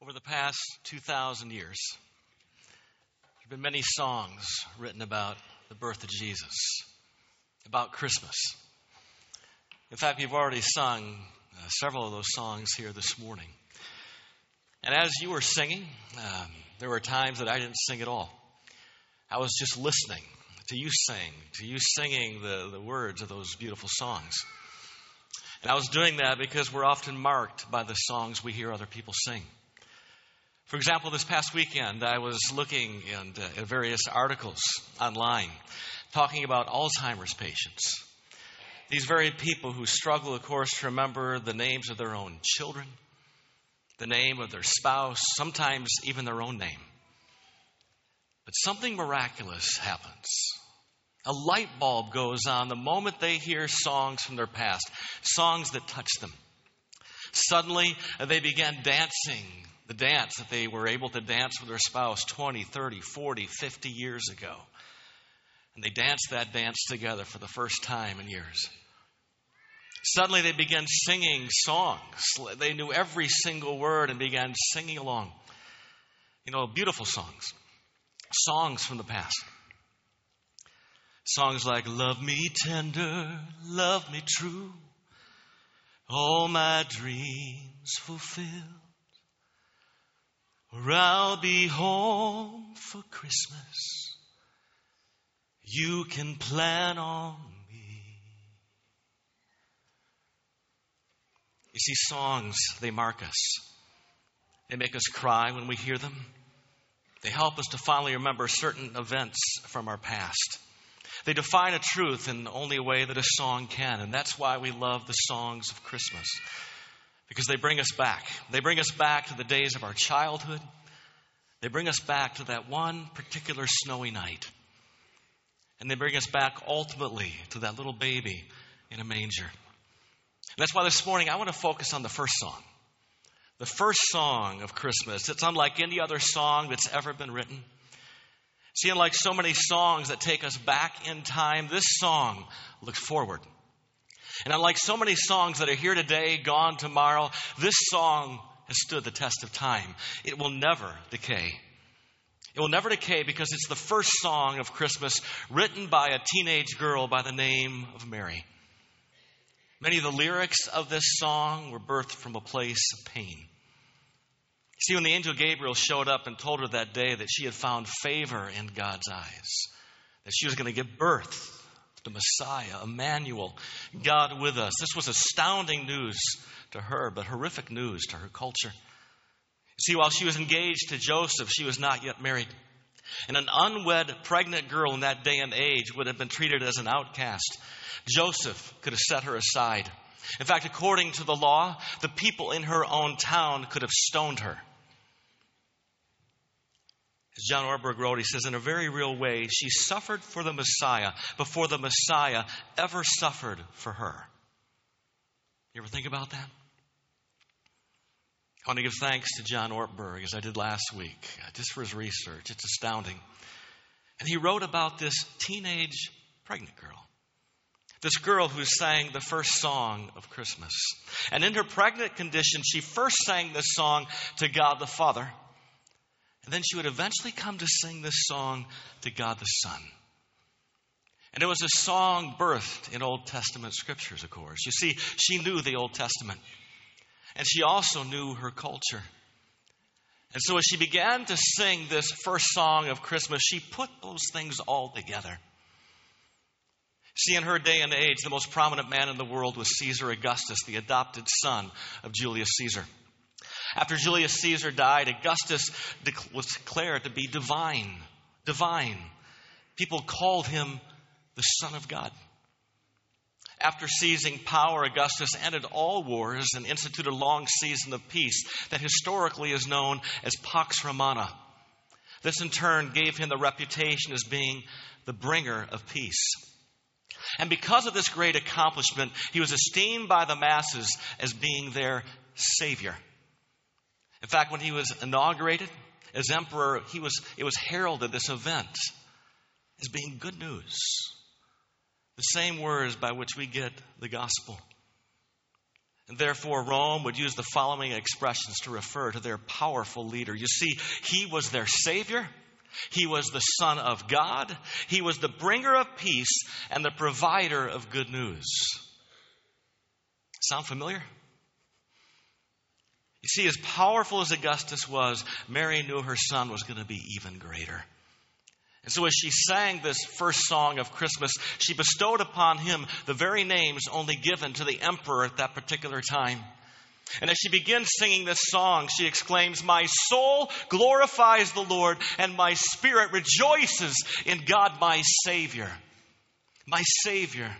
Over the past 2,000 years, there have been many songs written about the birth of Jesus, about Christmas. In fact, you've already sung uh, several of those songs here this morning. And as you were singing, um, there were times that I didn't sing at all. I was just listening to you sing, to you singing the, the words of those beautiful songs. And I was doing that because we're often marked by the songs we hear other people sing. For example, this past weekend, I was looking in, uh, at various articles online talking about Alzheimer's patients. These very people who struggle, of course, to remember the names of their own children, the name of their spouse, sometimes even their own name. But something miraculous happens. A light bulb goes on the moment they hear songs from their past, songs that touch them. Suddenly, they began dancing the dance that they were able to dance with their spouse 20, 30, 40, 50 years ago. And they danced that dance together for the first time in years. Suddenly they began singing songs. They knew every single word and began singing along. You know, beautiful songs. Songs from the past. Songs like Love Me Tender, Love Me True, All My Dreams Fulfilled, or I'll be home for Christmas. You can plan on me. You see, songs, they mark us. They make us cry when we hear them. They help us to finally remember certain events from our past. They define a truth in the only way that a song can, and that's why we love the songs of Christmas. Because they bring us back. They bring us back to the days of our childhood. They bring us back to that one particular snowy night. And they bring us back ultimately to that little baby in a manger. And That's why this morning I want to focus on the first song. The first song of Christmas. It's unlike any other song that's ever been written. See, unlike so many songs that take us back in time, this song looks forward. And unlike so many songs that are here today, gone tomorrow, this song has stood the test of time. It will never decay. It will never decay because it's the first song of Christmas written by a teenage girl by the name of Mary. Many of the lyrics of this song were birthed from a place of pain. See, when the angel Gabriel showed up and told her that day that she had found favor in God's eyes, that she was going to give birth the Messiah, Emmanuel, God with us, this was astounding news to her, but horrific news to her culture. See, while she was engaged to Joseph, she was not yet married. And an unwed pregnant girl in that day and age would have been treated as an outcast. Joseph could have set her aside. In fact, according to the law, the people in her own town could have stoned her. As John Ortberg wrote, he says, in a very real way, she suffered for the Messiah before the Messiah ever suffered for her. You ever think about that? I want to give thanks to John Ortberg, as I did last week, uh, just for his research. It's astounding. And he wrote about this teenage pregnant girl. This girl who sang the first song of Christmas. And in her pregnant condition, she first sang this song to God the Father. And then she would eventually come to sing this song to God the Son. And it was a song birthed in Old Testament scriptures, of course. You see, she knew the Old Testament. And she also knew her culture. And so as she began to sing this first song of Christmas, she put those things all together. See, in her day and age, the most prominent man in the world was Caesar Augustus, the adopted son of Julius Caesar. After Julius Caesar died, Augustus was declared to be divine. Divine. People called him the Son of God. After seizing power, Augustus ended all wars and instituted a long season of peace that historically is known as Pax Romana. This in turn gave him the reputation as being the bringer of peace. And because of this great accomplishment, he was esteemed by the masses as being their savior. In fact, when he was inaugurated as emperor, he was, it was heralded this event as being good news. The same words by which we get the gospel. And therefore, Rome would use the following expressions to refer to their powerful leader. You see, he was their Savior, he was the Son of God, he was the bringer of peace, and the provider of good news. Sound familiar? You see, as powerful as Augustus was, Mary knew her son was going to be even greater. And so, as she sang this first song of Christmas, she bestowed upon him the very names only given to the emperor at that particular time. And as she begins singing this song, she exclaims, My soul glorifies the Lord, and my spirit rejoices in God, my Savior. My Savior.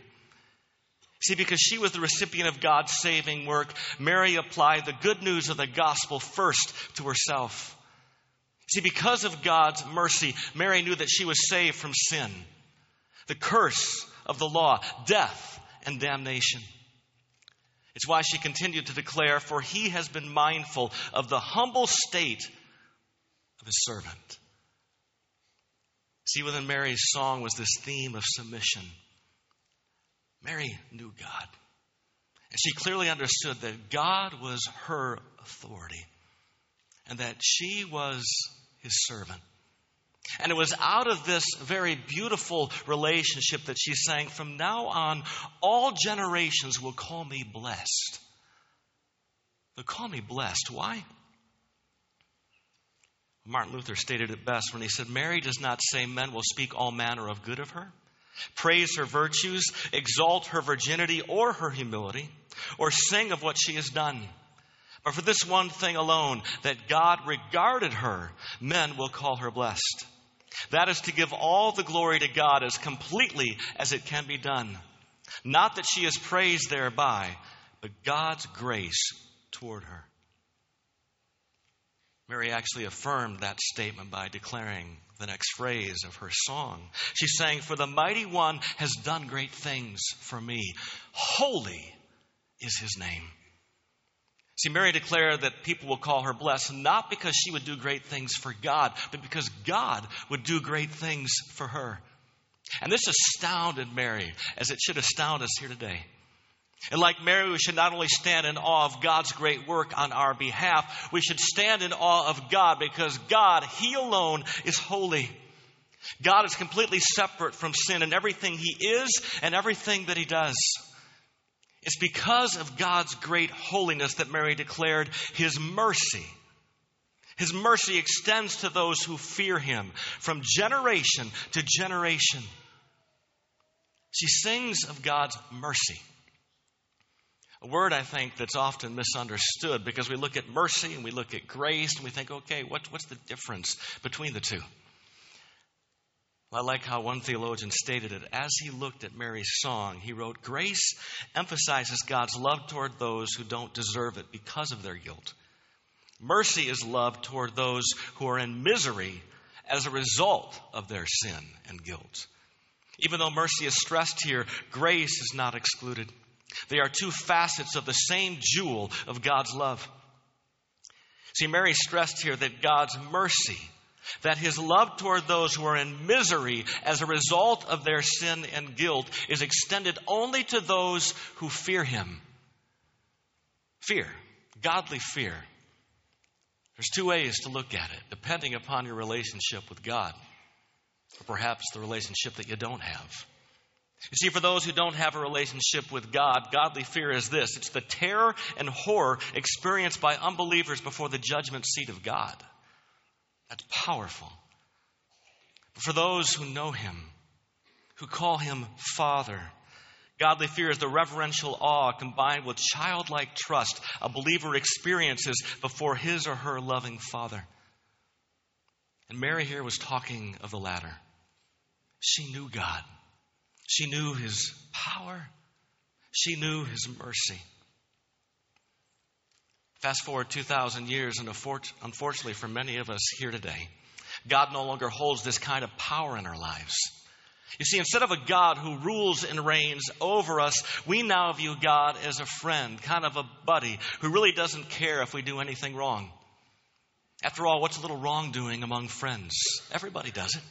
See, because she was the recipient of God's saving work, Mary applied the good news of the gospel first to herself. See, because of God's mercy, Mary knew that she was saved from sin, the curse of the law, death, and damnation. It's why she continued to declare, For he has been mindful of the humble state of his servant. See, within Mary's song was this theme of submission. Mary knew God. And she clearly understood that God was her authority and that she was his servant. And it was out of this very beautiful relationship that she sang, From now on, all generations will call me blessed. They'll call me blessed. Why? Martin Luther stated it best when he said, Mary does not say men will speak all manner of good of her praise her virtues, exalt her virginity or her humility, or sing of what she has done. But for this one thing alone, that God regarded her, men will call her blessed. That is to give all the glory to God as completely as it can be done. Not that she is praised thereby, but God's grace toward her. Mary actually affirmed that statement by declaring the next phrase of her song. She's saying, For the mighty one has done great things for me. Holy is his name. See, Mary declared that people will call her blessed not because she would do great things for God, but because God would do great things for her. And this astounded Mary, as it should astound us here today. And like Mary, we should not only stand in awe of God's great work on our behalf, we should stand in awe of God because God, He alone, is holy. God is completely separate from sin and everything He is and everything that He does. It's because of God's great holiness that Mary declared His mercy. His mercy extends to those who fear Him from generation to generation. She sings of God's mercy. A word I think that's often misunderstood because we look at mercy and we look at grace and we think, okay, what, what's the difference between the two? I like how one theologian stated it. As he looked at Mary's song, he wrote, Grace emphasizes God's love toward those who don't deserve it because of their guilt. Mercy is love toward those who are in misery as a result of their sin and guilt. Even though mercy is stressed here, grace is not excluded. They are two facets of the same jewel of God's love. See, Mary stressed here that God's mercy, that his love toward those who are in misery as a result of their sin and guilt, is extended only to those who fear him. Fear, godly fear. There's two ways to look at it, depending upon your relationship with God, or perhaps the relationship that you don't have. You see, for those who don't have a relationship with God, godly fear is this it's the terror and horror experienced by unbelievers before the judgment seat of God. That's powerful. But for those who know Him, who call Him Father, godly fear is the reverential awe combined with childlike trust a believer experiences before his or her loving Father. And Mary here was talking of the latter. She knew God. She knew his power, she knew his mercy. Fast forward 2,000 years, and unfortunately for many of us here today, God no longer holds this kind of power in our lives. You see, instead of a God who rules and reigns over us, we now view God as a friend, kind of a buddy, who really doesn't care if we do anything wrong. After all, what's a little wrongdoing among friends? Everybody does it.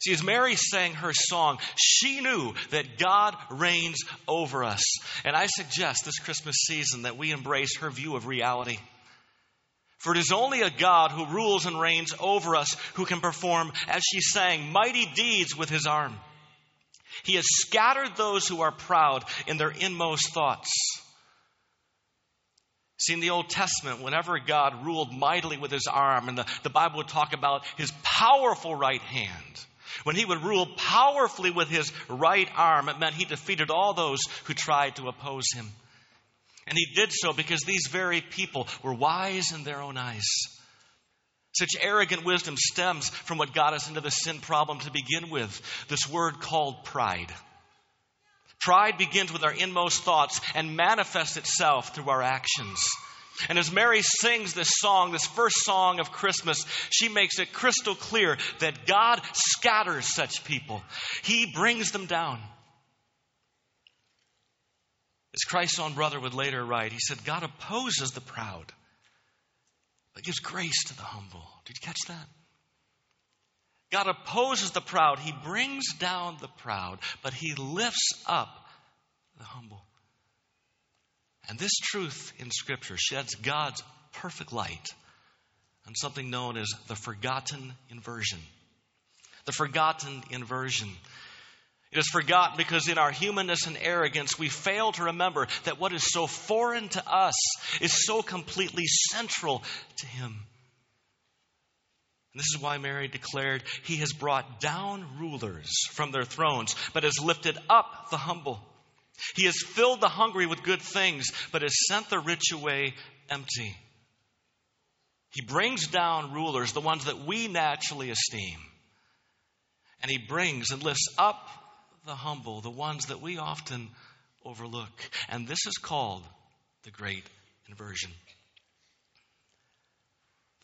See, as Mary sang her song, she knew that God reigns over us. And I suggest this Christmas season that we embrace her view of reality. For it is only a God who rules and reigns over us who can perform, as she sang, mighty deeds with his arm. He has scattered those who are proud in their inmost thoughts. See, in the Old Testament, whenever God ruled mightily with his arm, and the, the Bible would talk about his powerful right hand, when he would rule powerfully with his right arm, it meant he defeated all those who tried to oppose him. And he did so because these very people were wise in their own eyes. Such arrogant wisdom stems from what got us into the sin problem to begin with this word called pride. Pride begins with our inmost thoughts and manifests itself through our actions. And as Mary sings this song, this first song of Christmas, she makes it crystal clear that God scatters such people. He brings them down. As Christ's own brother would later write, he said, God opposes the proud, but gives grace to the humble. Did you catch that? God opposes the proud. He brings down the proud, but he lifts up the humble. And this truth in Scripture sheds God's perfect light on something known as the forgotten inversion. The forgotten inversion. It is forgotten because in our humanness and arrogance, we fail to remember that what is so foreign to us is so completely central to Him. And this is why Mary declared, He has brought down rulers from their thrones, but has lifted up the humble. He has filled the hungry with good things, but has sent the rich away empty. He brings down rulers, the ones that we naturally esteem. And he brings and lifts up the humble, the ones that we often overlook. And this is called the great inversion.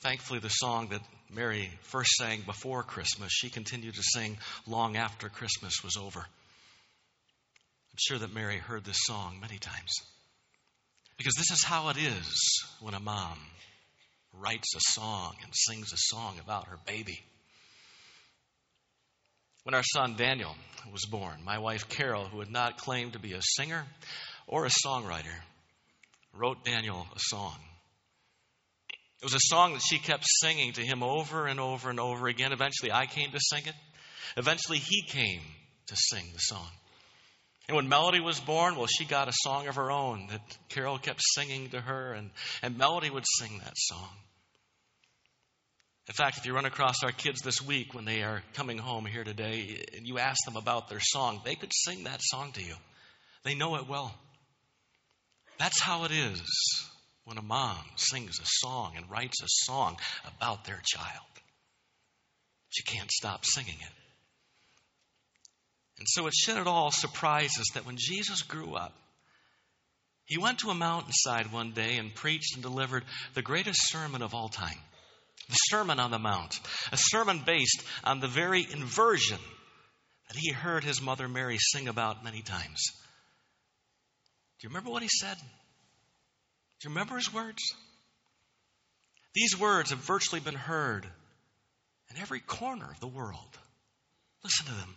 Thankfully, the song that Mary first sang before Christmas, she continued to sing long after Christmas was over. I'm sure that Mary heard this song many times. Because this is how it is when a mom writes a song and sings a song about her baby. When our son Daniel was born, my wife Carol, who had not claimed to be a singer or a songwriter, wrote Daniel a song. It was a song that she kept singing to him over and over and over again. Eventually, I came to sing it. Eventually, he came to sing the song. And when Melody was born, well, she got a song of her own that Carol kept singing to her, and, and Melody would sing that song. In fact, if you run across our kids this week when they are coming home here today and you ask them about their song, they could sing that song to you. They know it well. That's how it is when a mom sings a song and writes a song about their child. She can't stop singing it. And so it should at all surprise us that when Jesus grew up, he went to a mountainside one day and preached and delivered the greatest sermon of all time the Sermon on the Mount, a sermon based on the very inversion that he heard his mother Mary sing about many times. Do you remember what he said? Do you remember his words? These words have virtually been heard in every corner of the world. Listen to them.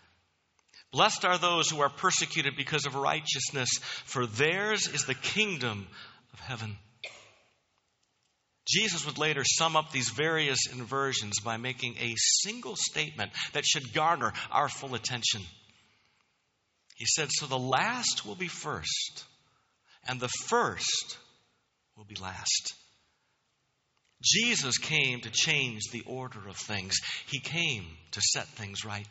Blessed are those who are persecuted because of righteousness, for theirs is the kingdom of heaven. Jesus would later sum up these various inversions by making a single statement that should garner our full attention. He said, So the last will be first, and the first will be last. Jesus came to change the order of things, He came to set things right.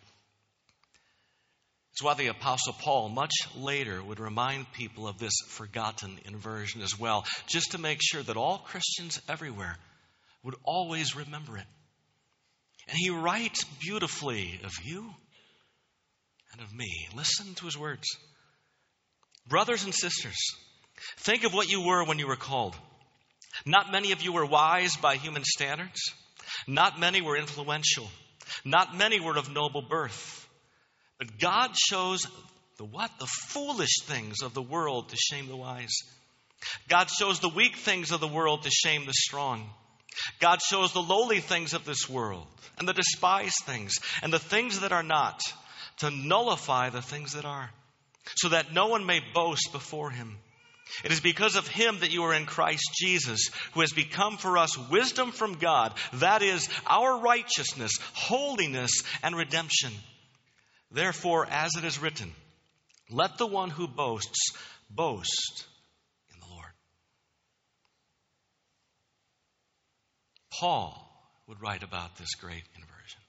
It's why the Apostle Paul, much later, would remind people of this forgotten inversion as well, just to make sure that all Christians everywhere would always remember it. And he writes beautifully of you and of me. Listen to his words. Brothers and sisters, think of what you were when you were called. Not many of you were wise by human standards. Not many were influential. Not many were of noble birth. But God shows the what? The foolish things of the world to shame the wise. God shows the weak things of the world to shame the strong. God shows the lowly things of this world and the despised things and the things that are not to nullify the things that are, so that no one may boast before him. It is because of him that you are in Christ Jesus, who has become for us wisdom from God, that is, our righteousness, holiness, and redemption. Therefore, as it is written, let the one who boasts boast in the Lord. Paul would write about this great inversion.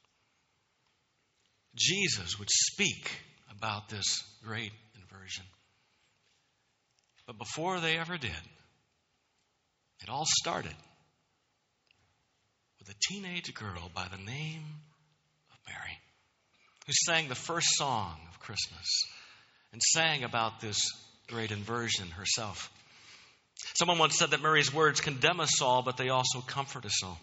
Jesus would speak about this great inversion. But before they ever did, it all started with a teenage girl by the name of Mary, who sang the first song of Christmas and sang about this great inversion herself. Someone once said that Mary's words condemn us all, but they also comfort us all.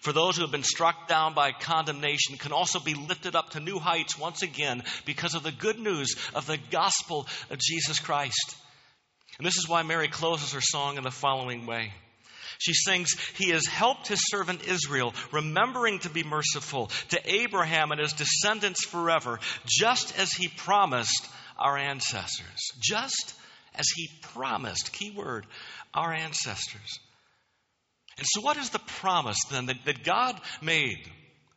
For those who have been struck down by condemnation can also be lifted up to new heights once again because of the good news of the gospel of Jesus Christ. And this is why Mary closes her song in the following way. She sings, He has helped His servant Israel, remembering to be merciful to Abraham and his descendants forever, just as He promised our ancestors. Just as He promised, key word, our ancestors. And so, what is the promise then that, that God made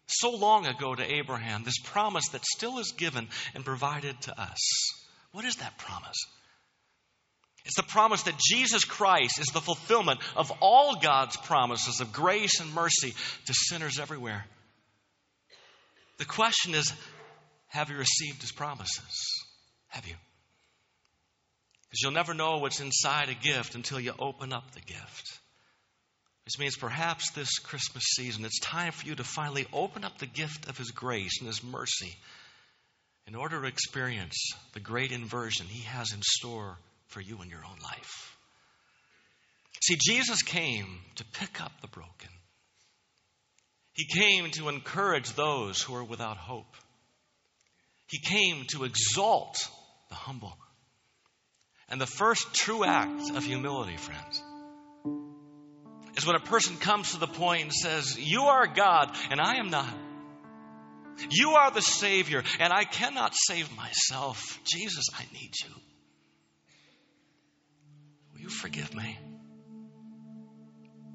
so long ago to Abraham? This promise that still is given and provided to us. What is that promise? It's the promise that Jesus Christ is the fulfillment of all God's promises of grace and mercy to sinners everywhere. The question is have you received his promises? Have you? Because you'll never know what's inside a gift until you open up the gift. This means perhaps this Christmas season, it's time for you to finally open up the gift of His grace and His mercy in order to experience the great inversion He has in store for you in your own life. See, Jesus came to pick up the broken. He came to encourage those who are without hope. He came to exalt the humble. And the first true act of humility, friends, is when a person comes to the point and says, You are God and I am not. You are the Savior and I cannot save myself. Jesus, I need you. Forgive me?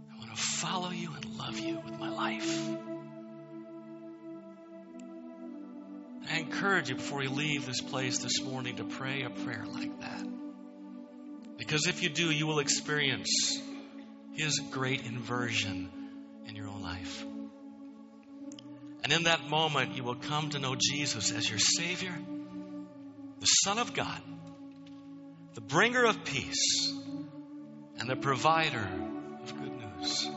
I want to follow you and love you with my life. I encourage you before you leave this place this morning to pray a prayer like that. Because if you do, you will experience His great inversion in your own life. And in that moment, you will come to know Jesus as your Savior, the Son of God, the bringer of peace, and the provider of good news.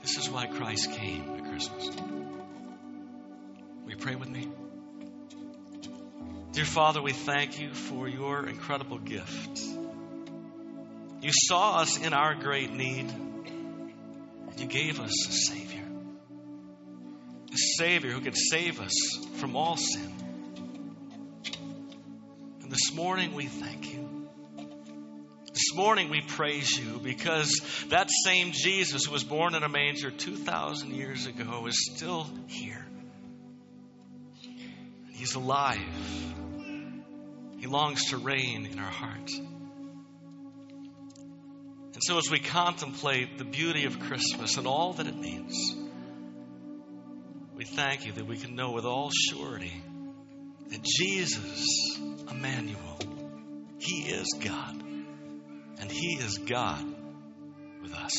This is why Christ came at Christmas. You pray with me? Dear Father, we thank you for your incredible gift. You saw us in our great need, and you gave us a Savior. A Savior who could save us from all sin. And this morning we thank you. This morning we praise you because that same Jesus who was born in a manger 2,000 years ago is still here. He's alive. He longs to reign in our hearts. And so, as we contemplate the beauty of Christmas and all that it means, we thank you that we can know with all surety that Jesus, Emmanuel, He is God, and He is God with us.